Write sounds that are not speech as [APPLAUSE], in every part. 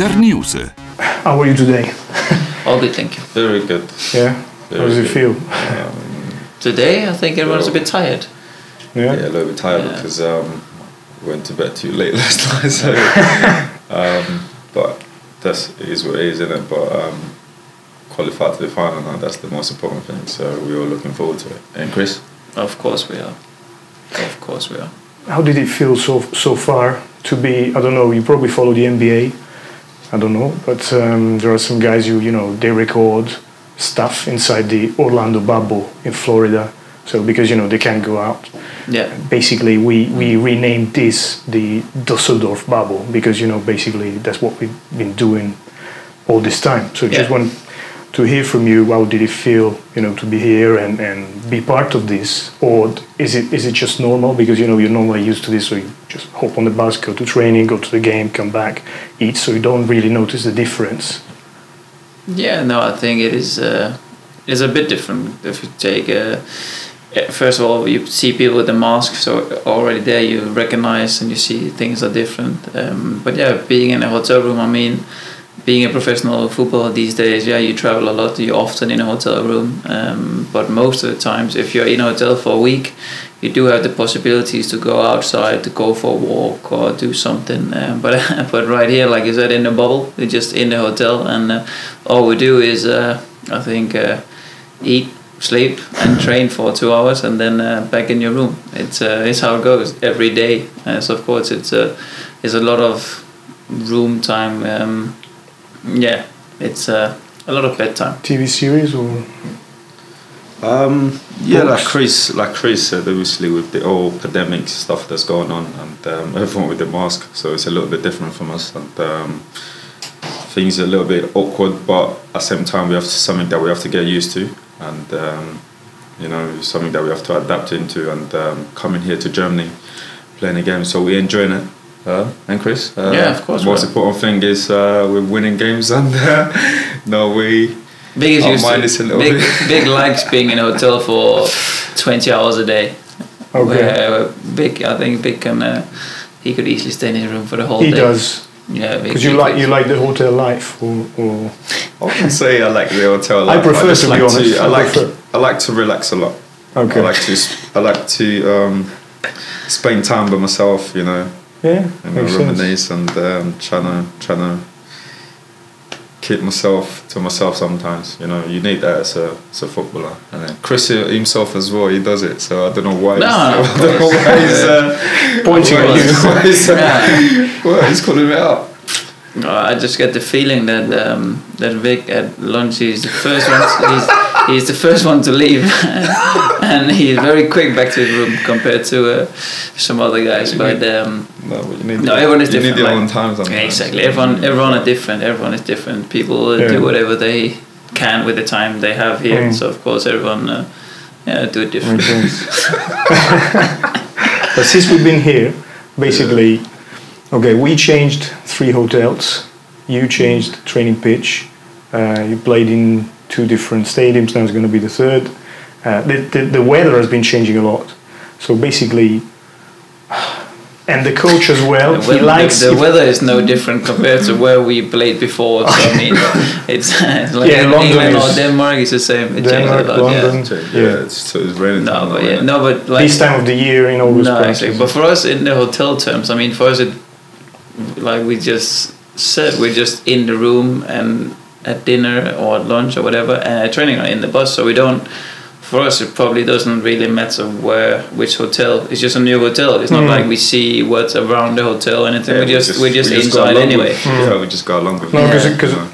Internews. How are you today? All good, thank you. Very good. Yeah. How does it feel? Today, I think everyone's a bit tired. Yeah. Yeah, a little bit tired Yeah. because um, went to bed too late [LAUGHS] last night. So, [LAUGHS] um, but that's it is what it is, isn't it? But um, qualified to the final now. That's the most important thing. So we are looking forward to it. And Chris, Of course we are. Of course we are. How did it feel so so far to be? I don't know. You probably follow the NBA. I don't know, but um, there are some guys who you know they record stuff inside the Orlando bubble in Florida. So because you know they can't go out. Yeah. Basically, we we renamed this the Dusseldorf bubble because you know basically that's what we've been doing all this time. So just Yeah. To hear from you. How did it feel, you know, to be here and, and be part of this, or is it is it just normal because you know you're normally used to this, so you just hop on the bus, go to training, go to the game, come back, eat, so you don't really notice the difference. Yeah, no, I think it is uh, is a bit different if you take. Uh, eh, first of all, you see people with the mask, so already there you recognize and you see things are different. Um, but yeah, being in a hotel room, I mean, being a professional footballer these days, yeah, you travel a lot. You're often in a hotel room, um, but most of the times, if you're in a hotel for a week, you do have the possibilities to go outside, to go for a walk or do something. Um, but [LAUGHS] but right here, like you said, in the bubble, we're just in the hotel, and uh, all we do is, uh, I think, uh, eat, sleep, and train for two hours, and then uh, back in your room. It's uh, it's how it goes every day. So of course, it's a it's a lot of room time. Um, yeah, it's uh, a lot of bedtime. TV series or um, yeah, like Chris, like Chris said, obviously with the whole pandemic stuff that's going on, and um, [LAUGHS] everyone with the mask, so it's a little bit different from us, and um, things are a little bit awkward, but at the same time, we have something that we have to get used to, and um, you know, something that we have to adapt into, and um, coming here to Germany, playing a game, so we're enjoying it. Uh, and Chris, uh, Yeah, of course The most we important thing is uh, we're winning games, and uh, [LAUGHS] no, we Vic is used mind to is a little big, [LAUGHS] Vic likes being in a hotel for twenty hours a day. okay, Where Vic, I think Vic can uh, he could easily stay in his room for the whole he day. does Yeah, because you like you like the hotel life or, or I wouldn't say I like the hotel. Life. I prefer just to be like honest, I, I like prefer. I like to relax a lot. okay, I like to s- I like to um, spend time by myself. You know, yeah, you know makes sense. and um, trying to trying to keep myself to myself. Sometimes you know you need that as a as a footballer. And then Chris himself as well. He does it. So I don't know why. No, he's, no, [LAUGHS] I don't know why he's uh, Pointing at you. he's- [LAUGHS] why he's, uh, Yeah. [LAUGHS] why he's calling me out. Uh, I just get the feeling that um, that Vic at lunch is the first one. He's, the first one to leave, [LAUGHS] and he's very quick back to his room compared to uh, some other guys. But um, No, need No, everyone is you different, like- own time sometimes. Yeah, exactly. Everyone, everyone are different. Everyone is different. People uh, Yeah. do whatever they can with the time they have here. Mm. So of course, everyone, uh, yeah, do it different. [LAUGHS] But since we've been here, basically, okay, we changed three hotels. You changed training pitch. Uh, you played in two different stadiums. Now it's going to be the third. Uh, the, the, the weather has been changing a lot. So basically, [SIGHS] and the coach as well. The, he weather, likes the, the weather is no different compared to where we played before. So I [LAUGHS] mean, it's, [LAUGHS] it's like Yeah, in London England or Denmark. It's the same. It Denmark, changes a lot. London. Yeah, Yeah. it's, so it's raining. Yeah. No, but now, yeah, no, but like this time of the year in August. No, exactly. But for us in the hotel terms, I mean, for us, it like we just said, we're just in the room and at dinner or at lunch or whatever, and at training or in the bus. So we don't. For us, it probably doesn't really matter where which hotel. It's just a new hotel. It's not Mm. like we see what's around the hotel or anything. Yeah, we just we're just we go inside anyway. with- hmm. Yeah, we just go along with No, it. because Yeah.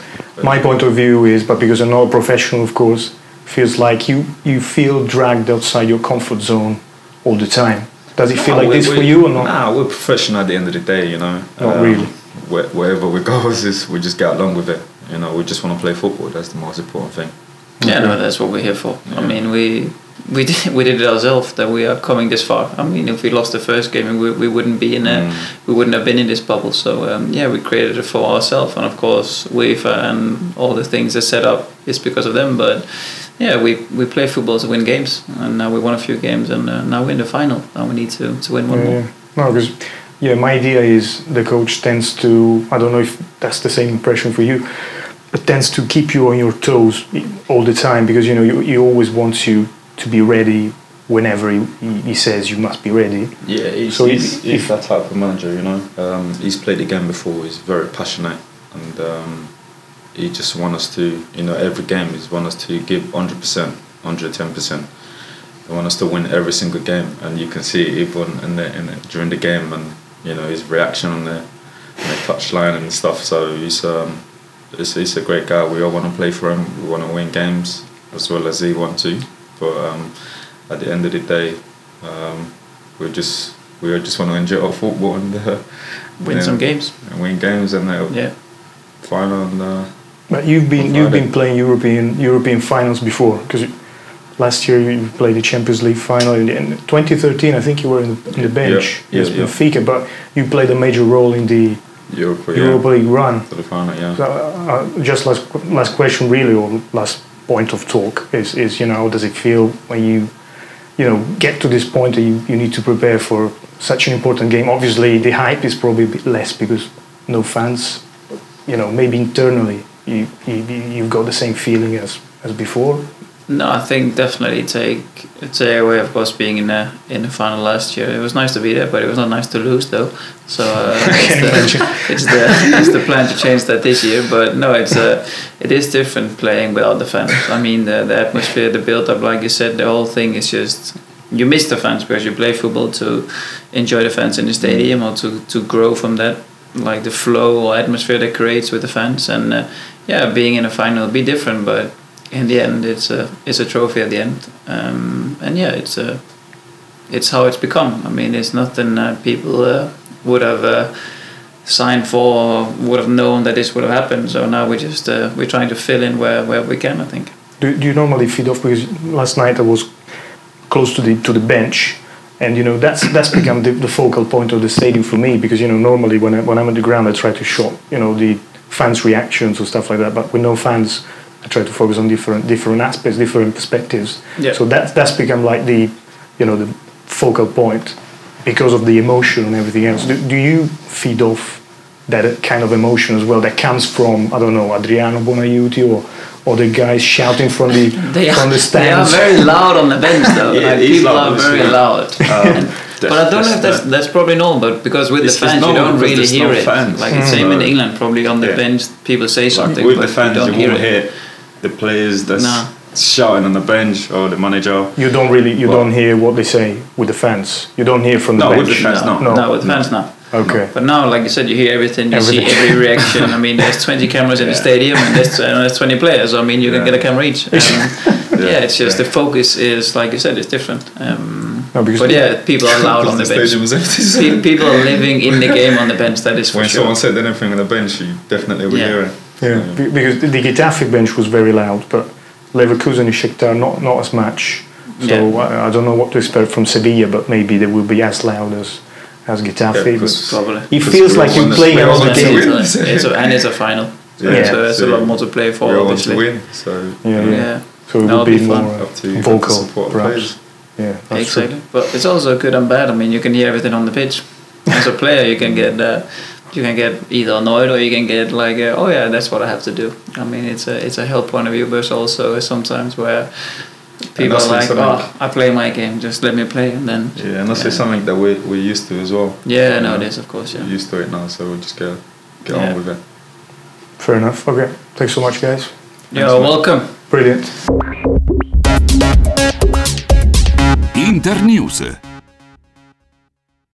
my point of view is, but because I'm not a professional, of course, feels like you you feel dragged outside your comfort zone all the time. Does it feel Nah, like we- this for you or not? Nah, we're professional at the end of the day, you know. Not really. Um, where, wherever we go, is [LAUGHS] this, we just get along with it. You know, we just want to play football. That's the most important thing. Yeah, no, that's what we're here for. I mean, we we did, [LAUGHS] we did it ourselves that we are coming this far. I mean, if we lost the first game, we, we wouldn't be in a, Mm. we wouldn't have been in this bubble. So um, yeah, we created it for ourselves, and of course, UEFA and all the things that set up is because of them. But yeah, we we play football to win games, and now we won a few games, and uh, now we're in the final, and we need to to win one Yeah, more. yeah. No, because yeah, my idea is the coach tends to. I don't know if that's the same impression for you, but tends to keep you on your toes all the time because you know you, he always wants you to be ready whenever he, he says you must be ready. Yeah, he's, So he's, if- he's if- that type of manager, you know. Um, he's played the game before. He's very passionate, and um, he just wants us to, you know, every game he's wants us to give hundred percent, hundred ten percent. He wants us to win every single game, and you can see even in the, in the, during the game, and you know his reaction on the, on the touchline and stuff. So he's um, he's, he's a great guy. We all want to play for him. We want to win games as well as he want to. But um, at the end of the day, um, we just we just want to enjoy our football and uh, [LAUGHS] Win yeah, some games. and win games and uh, Yeah. final and uh, But you've been you've been playing European European finals before because last year you played the Champions League final in, in 2013. I think you were in the, in the bench. Yeah, yes, yeah, yeah. Benfica, but you played a major role in the Europe. Yeah, Europa League run. for the final. Yeah. So, uh, just last last question, really, or last point of talk is is you know how does it feel when you you know get to this point that you, you need to prepare for such an important game? Obviously, the hype is probably a bit less because no fans. You know, maybe internally you, you you've got the same feeling as as before. No, I think definitely take take away, of course, being in the in the final last year. It was nice to be there, but it was not nice to lose, though. So uh, [LAUGHS] it's, the, [LAUGHS] it's the it's the plan to change that this year. But no, it's uh, it is different playing without the fans. I mean, the, the atmosphere, the build up, like you said, the whole thing is just you miss the fans because you play football to enjoy the fans in the stadium or to to grow from that, like the flow or atmosphere that creates with the fans. And uh, yeah, being in a final will be different, but in the end, it's a it's a trophy at the end, um, and yeah, it's a it's how it's become. I mean, it's nothing uh, people uh, would have uh, signed for, or would have known that this would have happened. So now we just uh, we're trying to fill in where, where we can. I think. Do, do you normally feed off? Because last night I was close to the to the bench, and you know that's that's become the, the focal point of the stadium for me. Because you know normally when I, when I'm on the ground I try to show you know the fans' reactions or stuff like that. But with no fans, I try to focus on different different aspects, different perspectives. Yeah. So that's that's become like the you know the focal point because of the emotion and everything else. Do, do you feed off that kind of emotion as well that comes from I don't know Adriano Bonaiuti or or the guys shouting from the [LAUGHS] They from are, the they are very loud on the bench though. [LAUGHS] Yeah, like, people loud, are very obviously. loud. Um, but I don't know if that's that's probably normal, but because with It's- the it's fans you don't really hear no it. fans. Like it's same in Mm. England, probably on the Yeah. bench people say something, with but the fans, you you don't hear won't it. hear the players that's No. shouting on the bench or the manager. You don't really you Well- don't hear what they say with the fans. You don't hear from the No, bench. with the fans, no. No. no, with the fans now. Okay. But now, like you said, you hear everything, you Everything. see every reaction. [LAUGHS] I mean, there's 20 cameras in the stadium and there's, and there's 20 players. I mean, you can Yeah. get a camera each. Um, [LAUGHS] yeah. it's just Yeah. the focus is, like you said, it's different. Um, No, but yeah, people are loud on the [LAUGHS] bench. stadium was empty. so- People are living in the game on the bench, that is for when sure. someone said anything on the bench, you definitely would Yeah. hear it. Yeah, be- because the Getafe bench was very loud, but Leverkusen and Shakhtar not not as much. So Yeah. I, I don't know what to expect from Sevilla, but maybe they will be as loud as as Getafe. Yeah, but Probably. it feels like you're playing all another want to And game. win. it's, a, it's a, and it's a final. Yeah. So there's a lot more to play for, we all want to obviously. win, so Yeah, yeah. Yeah. So it That'll be, be fun. more uh, up to you vocal, to support the perhaps. Yeah, that's true. Exactly. But it's also good and bad. I mean, you can hear everything on the pitch. As a player, you can get uh, you can get either annoyed or you can get like, uh, oh yeah, that's what I have to do. I mean, it's a it's a help point of view, but it's also sometimes where people are like, oh, I play my game, just let me play, and then Yeah, and that's Yeah. something that we we're used to as well. yeah, You no, know, it is of course, yeah. We're used to it now, so we'll just get get Yeah. on with it. Fair enough. Okay. Thanks so much, guys. You're welcome. Brilliant. Internews